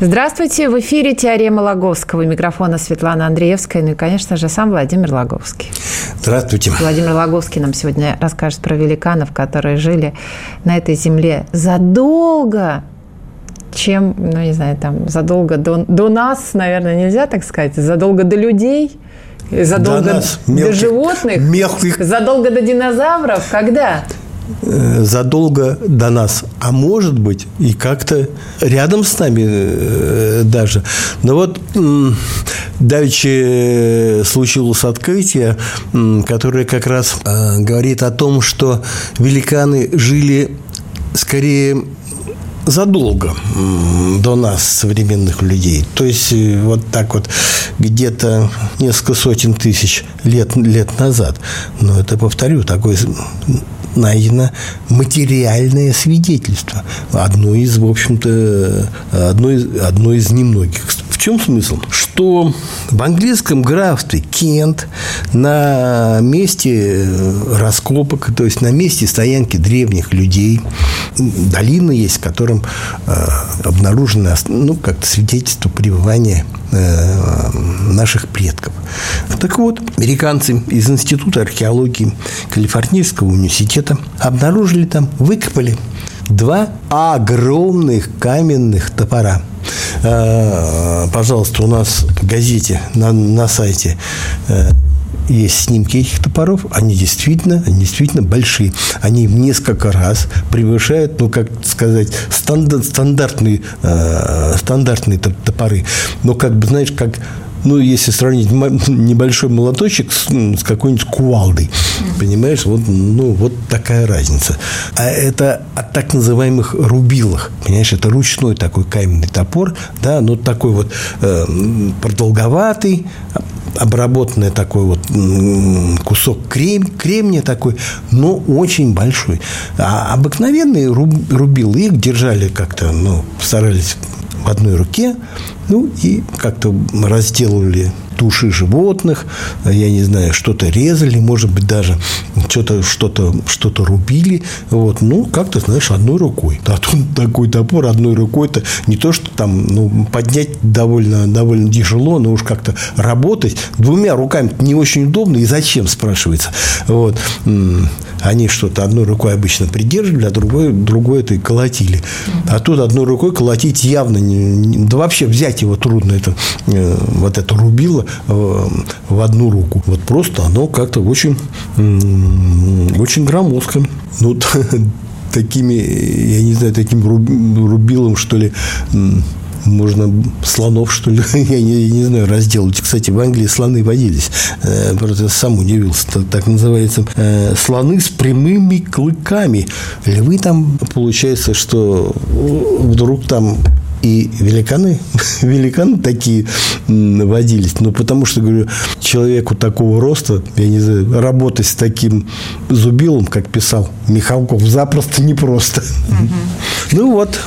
Здравствуйте, в эфире «Теорема Логовского». Микрофона Светлана Андреевская, ну и, конечно же, сам Владимир Логовский. Здравствуйте. Владимир Логовский нам сегодня расскажет про великанов, которые жили на этой земле задолго чем, ну, не знаю, там, задолго до, до нас, наверное, нельзя так сказать, задолго до людей, задолго до, нас, мелких, до животных, мелких. задолго до динозавров, когда? Э, задолго до нас, а может быть и как-то рядом с нами э, даже. Но вот давеча случилось открытие, которое как раз э, говорит о том, что великаны жили скорее задолго до нас, современных людей. То есть, вот так вот где-то несколько сотен тысяч лет, лет назад. Но это, повторю, такой найдено материальное свидетельство. Одно из, в общем-то, одно из, одно из немногих. В чем смысл? Что в английском графстве Кент на месте раскопок, то есть на месте стоянки древних людей, долина есть, в котором э, обнаружено ну, как-то свидетельство пребывания Э, наших предков. Так вот, американцы из Института археологии Калифорнийского университета обнаружили там, выкопали два огромных каменных топора. Э, пожалуйста, у нас в газете на, на сайте э, есть снимки этих топоров, они действительно, они действительно большие. Они в несколько раз превышают, ну, как сказать, стандарт, стандартные, э, стандартные топоры. Но, как бы, знаешь, как ну, если сравнить небольшой молоточек с, с какой-нибудь кувалдой, понимаешь, вот, ну, вот такая разница. А это от так называемых рубилах, понимаешь, это ручной такой каменный топор, да, ну, такой вот э, продолговатый, обработанный такой вот кусок крем, кремния такой, но очень большой. А обыкновенные рубилы, их держали как-то, ну, старались в одной руке, ну, и как-то разделывали туши животных, я не знаю, что-то резали, может быть, даже что-то что-то что-то рубили. Вот, ну, как-то, знаешь, одной рукой. А тут такой топор одной рукой-то не то, что там ну, поднять довольно, довольно тяжело, но уж как-то работать двумя руками не очень удобно. И зачем, спрашивается. Вот. Они что-то одной рукой обычно придерживали, а другой, другой это и колотили. А тут одной рукой колотить явно да вообще взять его трудно. Это, э, вот это рубило э, в одну руку. Вот просто оно как-то очень, очень громоздко. Ну, такими, я не знаю, таким рубилом, что ли, можно слонов, что ли, я не, я не знаю, разделать. Кстати, в Англии слоны водились. Э, просто сам удивился. Так называется слоны с прямыми клыками. Львы там, получается, что вдруг там и великаны, великаны такие водились. Ну, потому что, говорю, человеку такого роста, я не знаю, работать с таким зубилом, как писал Михалков, запросто непросто. Угу. Ну, вот.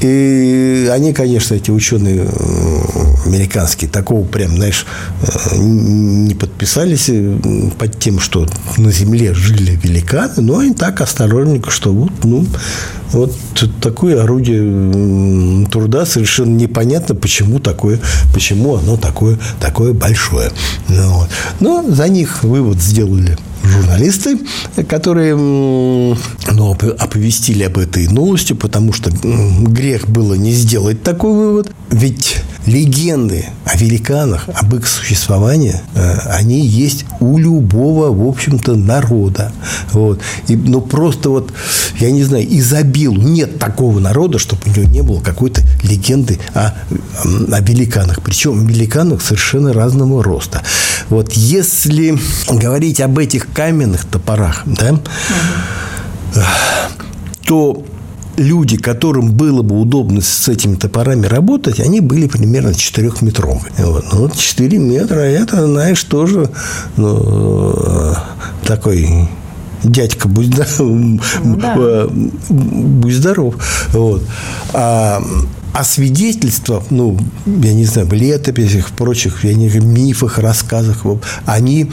И они, конечно, эти ученые э, американские, такого прям, знаешь, э, не подписались э, под тем, что на Земле жили великаны, но они так осторожненько, что вот, ну, вот такое орудие труда совершенно непонятно, почему такое, почему оно такое, такое большое. Ну, вот. Но за них вывод сделали журналисты, которые ну, оповестили об этой новости, потому что грех было не сделать такой вывод. Ведь легенды о великанах, об их существовании, э, они есть у любого, в общем-то, народа. Вот. И, ну, просто вот, я не знаю, изобилу. Нет такого народа, чтобы у него не было какой-то легенды о, о великанах. Причем великанах совершенно разного роста. Вот если говорить об этих каменных топорах, да, угу. то люди, которым было бы удобно с этими топорами работать, они были примерно 4-метровые. Вот. Ну, вот 4 метра, это, знаешь, тоже ну, такой дядька, будь, да, ну, да. будь здоров. Вот. А а свидетельства, ну, я не знаю, в летописях, в прочих, я не знаю, мифах, рассказах, они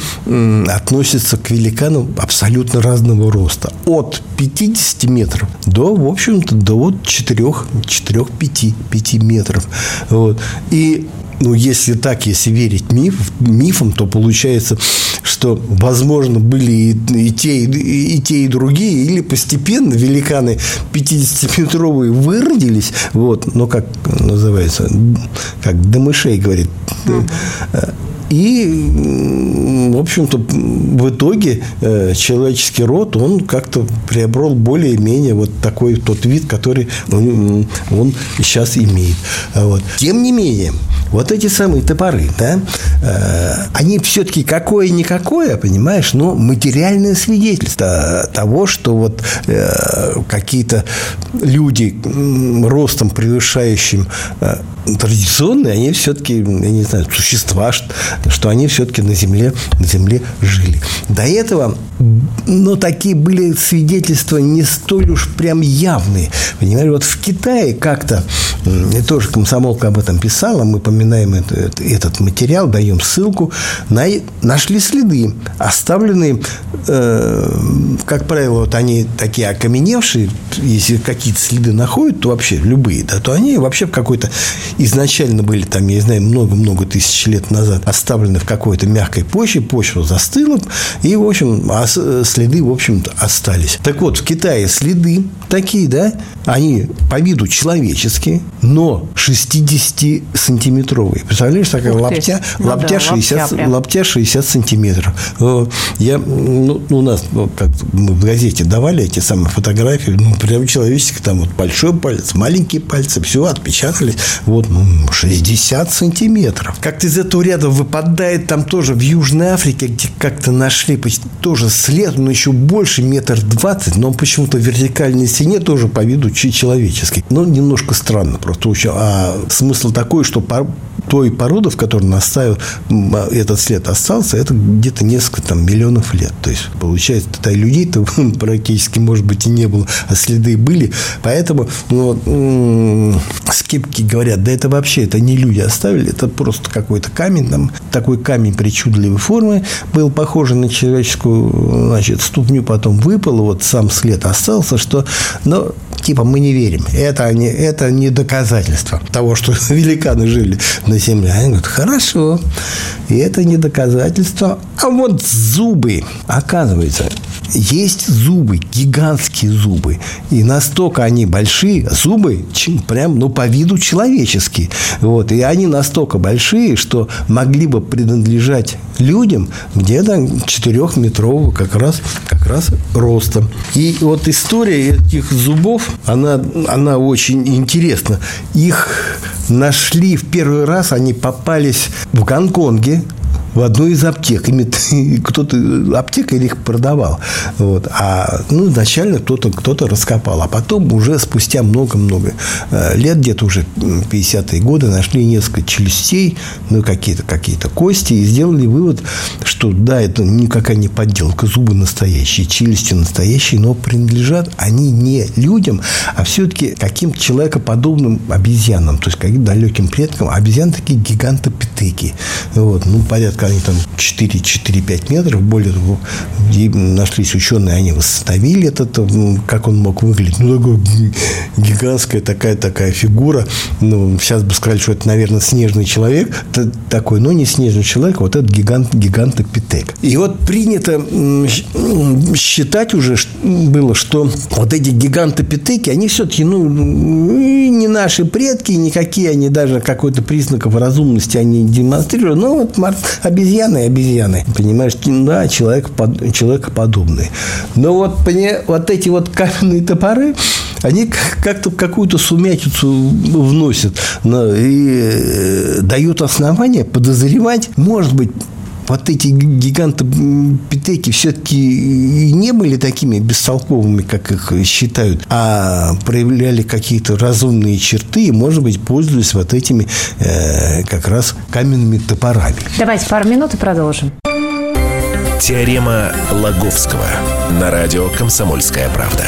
относятся к великанам абсолютно разного роста. От 50 метров до, в общем-то, до вот 4-5 5 метров. Вот. И ну, если так, если верить миф, мифам, то получается, что, возможно, были и, и, те, и, и те, и другие, или постепенно великаны 50-метровые выродились, вот, но как называется, как до мышей, говорит, и, в общем-то, в итоге э, человеческий род, он как-то приобрел более-менее вот такой тот вид, который он, он сейчас имеет. Вот. Тем не менее, вот эти самые топоры, да, э, они все-таки какое-никакое, понимаешь, но материальное свидетельство того, что вот э, какие-то люди ростом превышающим традиционные, они все-таки, я не знаю, существа, что они все-таки на земле, на земле жили. До этого, ну, такие были свидетельства не столь уж прям явные. Понимаешь, вот в Китае как-то, тоже комсомолка об этом писала, мы поминаем этот, этот материал, даем ссылку, на, нашли следы, оставленные, э, как правило, вот они такие окаменевшие, если какие-то следы находят, то вообще любые, да, то они вообще в какой-то изначально были там, я не знаю, много-много тысяч лет назад оставлены в какой-то мягкой почве, почва застыла, и, в общем, следы, в общем-то, остались. Так вот, в Китае следы такие, да, они по виду человеческие, но 60-сантиметровые. Представляешь, такая лаптя, ну, лаптя, да, 60, лаптя, лаптя 60 сантиметров. Я, ну, у нас, ну, как мы в газете давали эти самые фотографии, ну, прям человеческие, там вот большой палец, маленькие пальцы, все отпечатались. Вот, ну, 60 сантиметров. Как-то из этого ряда выпадает там тоже в Южной Африке, где как-то нашли тоже след, но еще больше, метр двадцать, но он почему-то в вертикальной стене тоже по виду человеческий. Но немножко странно просто. А смысл такой, что той породы, в которой наставил этот след остался, это где-то несколько там, миллионов лет. То есть, получается, тогда людей-то практически, может быть, и не было, а следы были. Поэтому ну, скептики говорят, да это вообще, это не люди оставили, это просто какой-то камень, там, такой камень причудливой формы, был похож на человеческую значит, ступню, потом выпал, вот сам след остался, что, ну, типа мы не верим. Это не, это не доказательство того, что великаны жили на Земле. Они говорят, хорошо, и это не доказательство. А вот зубы, оказывается, есть зубы, гигантские зубы. И настолько они большие, зубы прям, ну, по виду человеческие. Вот. И они настолько большие, что могли бы принадлежать людям где-то 4-метрового как раз, как раз роста. И вот история этих зубов, она, она очень интересна. Их нашли в первый раз, они попались в Гонконге, в одной из аптек. Кто-то аптека их продавал. Вот. А ну, изначально кто-то кто раскопал. А потом уже спустя много-много э, лет, где-то уже 50-е годы, нашли несколько челюстей, ну, какие-то какие кости, и сделали вывод, что да, это никакая не подделка, зубы настоящие, челюсти настоящие, но принадлежат они не людям, а все-таки каким-то человекоподобным обезьянам, то есть каким далеким предкам. Обезьяны такие гигантопитеки. Вот, ну, порядка они там 4-4-5 метров. Более того, нашлись ученые, они восстановили этот, как он мог выглядеть. Ну, такой гигантская такая-такая фигура. Ну, сейчас бы сказали, что это, наверное, снежный человек. Такой, но не снежный человек, вот этот гигант, гигантопитек. И вот принято считать уже было, что вот эти гигантопитеки, они все-таки, ну, не наши предки, никакие они даже какой-то признаков разумности они демонстрируют. Но вот обезьяны и обезьяны. Понимаешь, да, человек, человекоподобный. Но вот, вот эти вот каменные топоры, они как-то какую-то сумятицу вносят и э, дают основания подозревать, может быть, вот эти гиганты-питеки все-таки не были такими бестолковыми, как их считают, а проявляли какие-то разумные черты и, может быть, пользовались вот этими э, как раз каменными топорами. Давайте пару минут и продолжим. Теорема Лаговского на радио «Комсомольская правда».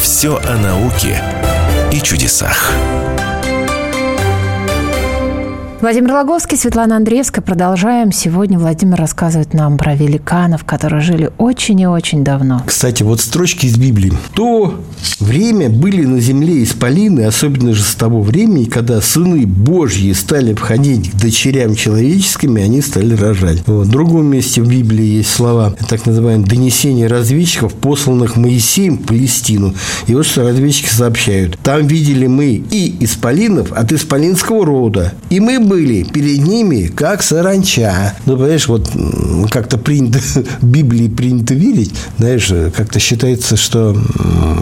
Все о науке и чудесах. Владимир Логовский, Светлана Андреевская. Продолжаем. Сегодня Владимир рассказывает нам про великанов, которые жили очень и очень давно. Кстати, вот строчки из Библии. То время были на земле исполины, особенно же с того времени, когда сыны Божьи стали входить к дочерям человеческими, они стали рожать. В другом месте в Библии есть слова, так называемое донесение разведчиков, посланных Моисеем в Палестину. И вот что разведчики сообщают. Там видели мы и исполинов от исполинского рода, и мы были перед ними, как саранча. Ну, понимаешь, вот как-то принято, Библии принято верить, знаешь, как-то считается, что,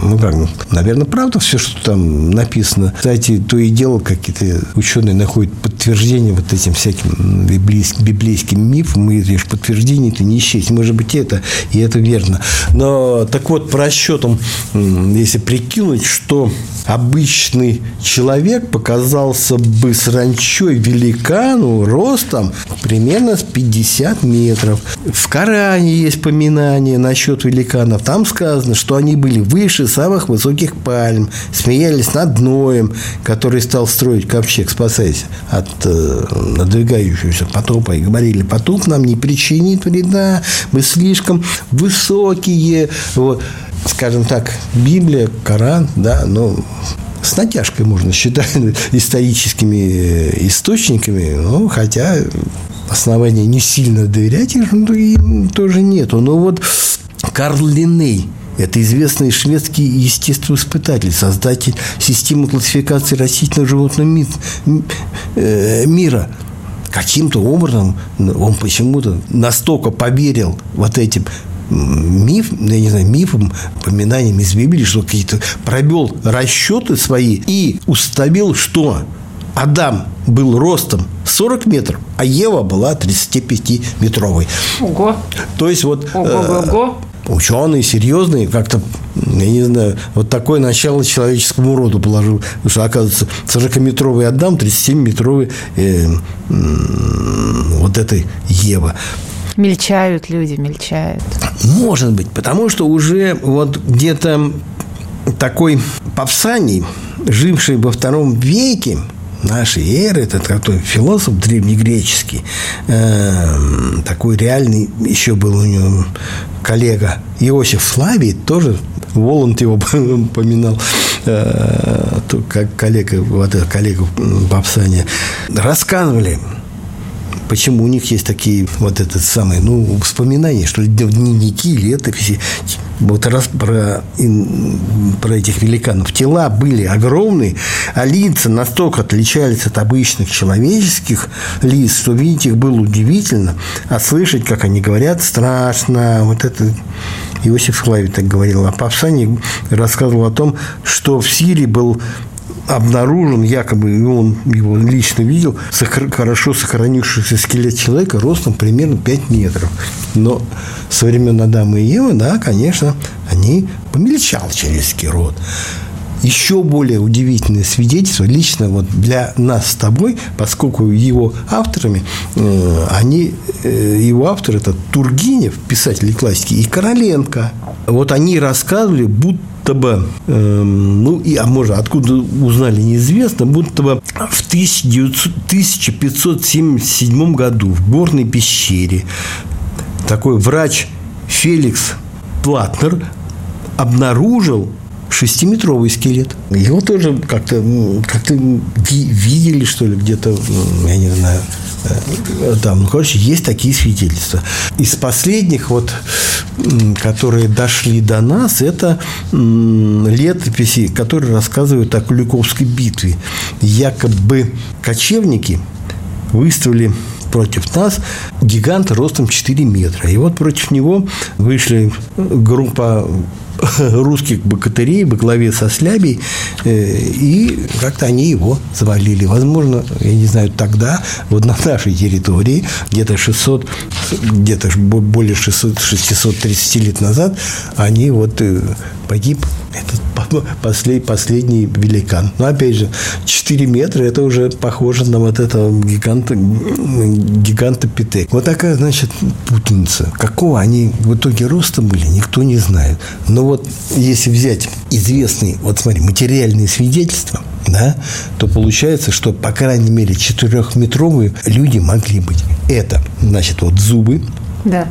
ну, как, наверное, правда все, что там написано. Кстати, то и дело, какие-то ученые находят подтверждение вот этим всяким библейским, библейским мифам, и лишь подтверждение-то не исчезнет. Может быть, это, и это верно. Но, так вот, по расчетам, если прикинуть, что обычный человек показался бы саранчой великану ростом примерно с 50 метров. В Коране есть поминание насчет великанов. Там сказано, что они были выше самых высоких пальм, смеялись над Ноем, который стал строить ковчег, спасаясь от э, надвигающегося потопа, и говорили, потоп нам не причинит вреда, мы слишком высокие. Вот скажем так, Библия, Коран, да, но с натяжкой можно считать историческими э, источниками, ну, хотя основания не сильно доверять им тоже нету. Но вот Карл Линней, это известный шведский естествоиспытатель, создатель системы классификации растительных животных э, мира. Каким-то образом он почему-то настолько поверил вот этим миф, я не знаю, мифом, поминанием из Библии, что какие-то пробел расчеты свои и установил, что Адам был ростом 40 метров, а Ева была 35-метровой. Ого. То есть вот... Ого-го-го. Э, ученые, серьезные, как-то, я не знаю, вот такое начало человеческому роду положил. Потому что, оказывается, 40-метровый Адам, 37-метровый э, э, вот этой Ева. Мельчают люди, мельчают. Может быть, потому что уже вот где-то такой Павсаний, живший во втором веке, нашей эры, это такой философ древнегреческий, э, такой реальный, еще был у него коллега Иосиф Флавий, тоже Воланд его поминал, э, как коллега, вот коллега Павсания, рассказывали Почему у них есть такие вот этот самый, ну, вспоминания, что ли, дневники, летописи. Вот раз про, про этих великанов. Тела были огромные, а лица настолько отличались от обычных человеческих лиц, что видеть их было удивительно, а слышать, как они говорят, страшно. Вот это Иосиф Флавий так говорил. А Павсаний рассказывал о том, что в Сирии был обнаружен, якобы он его лично видел, хорошо сохранившийся скелет человека ростом примерно 5 метров. Но со времен Адама и Евы, да, конечно, они помельчал человеческий род. Еще более удивительное свидетельство лично вот для нас с тобой, поскольку его авторами, э, они, э, его автор это Тургенев, писатель классики, и Короленко. Вот они рассказывали, будто будто бы, э, ну, и, а может, откуда узнали, неизвестно, будто бы в 1900, 1577 году в горной пещере такой врач Феликс Платнер обнаружил шестиметровый скелет. Его тоже как-то как видели, что ли, где-то, я не знаю, там, короче, есть такие свидетельства. Из последних, вот, которые дошли до нас, это летописи, которые рассказывают о Куликовской битве. Якобы кочевники выставили против нас гиганта ростом 4 метра. И вот против него вышли группа русских богатырей во главе со Слябей, э, и как-то они его завалили. Возможно, я не знаю, тогда вот на нашей территории, где-то 600, где-то более 600, 630 лет назад, они вот э, погиб этот послед, последний великан. Но опять же, 4 метра это уже похоже на вот этого гиганта, гиганта Питек. Вот такая, значит, путаница. Какого они в итоге роста были, никто не знает. Но вот если взять известные, вот смотри, материальные свидетельства, да, то получается, что, по крайней мере, четырехметровые люди могли быть. Это, значит, вот зубы, да.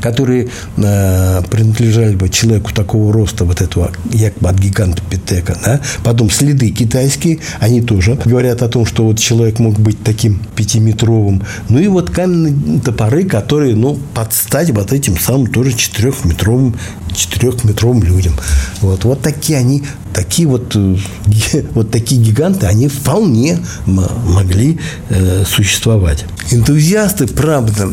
которые э, принадлежали бы человеку такого роста, вот этого якобы от гиганта Питека. Да? Потом следы китайские, они тоже говорят о том, что вот человек мог быть таким пятиметровым. Ну и вот каменные топоры, которые, ну, подстать вот этим самым тоже четырехметровым, четырехметровым людям. Вот, вот такие они, такие вот, э, вот такие гиганты, они вполне могли э, существовать. Энтузиасты, правда,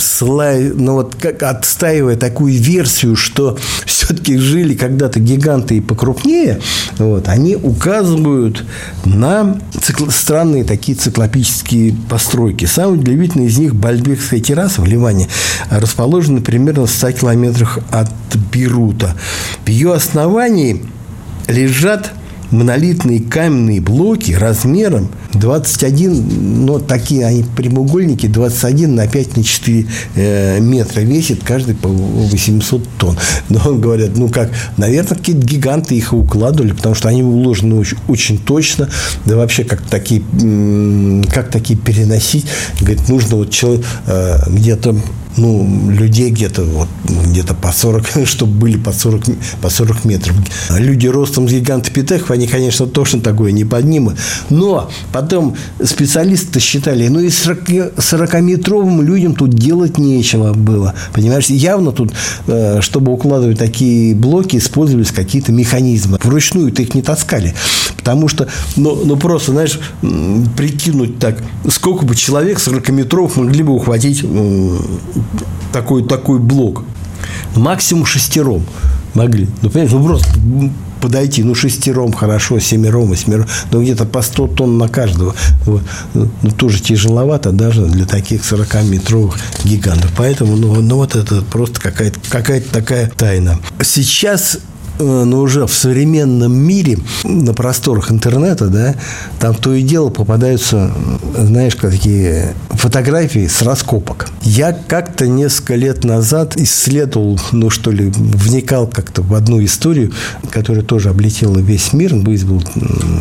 ссылая, ну вот как отстаивая такую версию, что все-таки жили когда-то гиганты и покрупнее, вот, они указывают на цикл, странные такие циклопические постройки. Самый удивительный из них Бальбекская терраса в Ливане расположена примерно в 100 километрах от Бейрута. В ее основании лежат монолитные каменные блоки размером 21, ну, такие они прямоугольники, 21 на 5 на 4 э, метра весит, каждый по 800 тонн. Но говорят, ну как, наверное, какие-то гиганты их укладывали, потому что они уложены очень, очень точно, да вообще как такие, как такие переносить, говорит, нужно вот человек э, где-то ну, людей где-то вот, где-то по 40, чтобы были по 40, по 40 метров. Люди ростом с гигантопитеков, они, конечно, точно такое не поднимут. Но потом специалисты считали, ну и 40-метровым людям тут делать нечего было. Понимаешь, явно тут, э, чтобы укладывать такие блоки, использовались какие-то механизмы. Вручную ты их не таскали. Потому что, ну, ну просто, знаешь, прикинуть так, сколько бы человек 40-метров могли бы ухватить такой, такой блок. Максимум шестером могли. Ну, понимаешь, ну просто подойти, ну, шестером хорошо, семером, восьмером, но где-то по 100 тонн на каждого. Вот. Ну, тоже тяжеловато даже для таких 40-метровых гигантов. Поэтому, ну, ну вот это просто какая-то какая такая тайна. Сейчас но уже в современном мире, на просторах интернета, да, там то и дело попадаются, знаешь, такие фотографии с раскопок. Я как-то несколько лет назад исследовал, ну что ли, вникал как-то в одну историю, которая тоже облетела весь мир, вызвал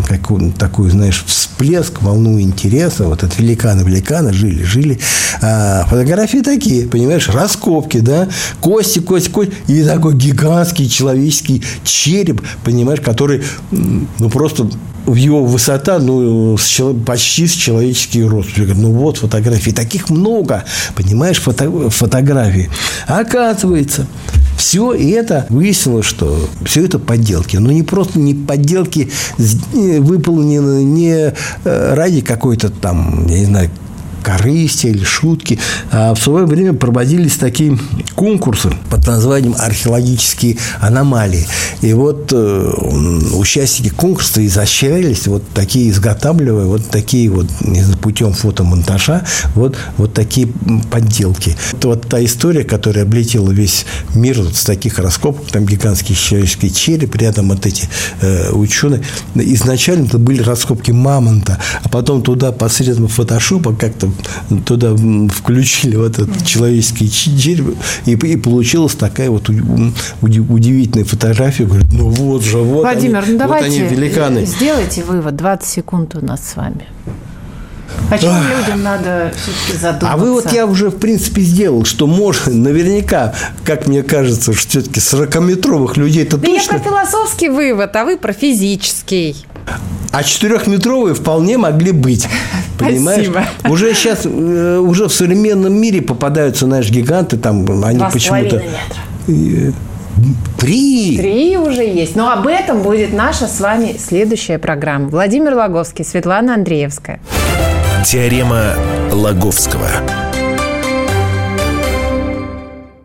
какую такую, знаешь, всплеск, волну интереса. Вот от великана великана жили, жили. А фотографии такие, понимаешь, раскопки, да, кости, кости, кости, и такой гигантский человеческий череп, понимаешь, который, ну, просто в его высота, ну, с, почти с человеческий рост. Я говорю, ну, вот фотографии. Таких много, понимаешь, фото, фотографий. А оказывается, все это выяснилось, что все это подделки. Но не просто не подделки выполнены не э, ради какой-то там, я не знаю, корысти или шутки. А в свое время проводились такие конкурсы под названием «Археологические аномалии». И вот э, участники конкурса изощрялись, вот такие изготавливая, вот такие вот путем фотомонтажа, вот, вот такие подделки. Это вот та история, которая облетела весь мир вот с таких раскопок, там гигантский человеческий череп, рядом вот эти э, ученые. Изначально это были раскопки мамонта, а потом туда посредством фотошопа как-то туда включили вот этот человеческий череп, и, и получилась такая вот удивительная фотография. Говорят, ну вот же, вот Владимир, они, ну давайте вот они великаны. сделайте вывод, 20 секунд у нас с вами. О чем людям надо все-таки задуматься? А вывод я уже, в принципе, сделал, что можно, наверняка, как мне кажется, что все-таки 40-метровых людей это да точно... я про философский вывод, а вы про физический. А четырехметровые вполне могли быть. Понимаешь? Спасибо. Уже сейчас, э, уже в современном мире попадаются, знаешь, гиганты, там они почему-то... Три. Три уже есть. Но об этом будет наша с вами следующая программа. Владимир Логовский, Светлана Андреевская. Теорема Лаговского.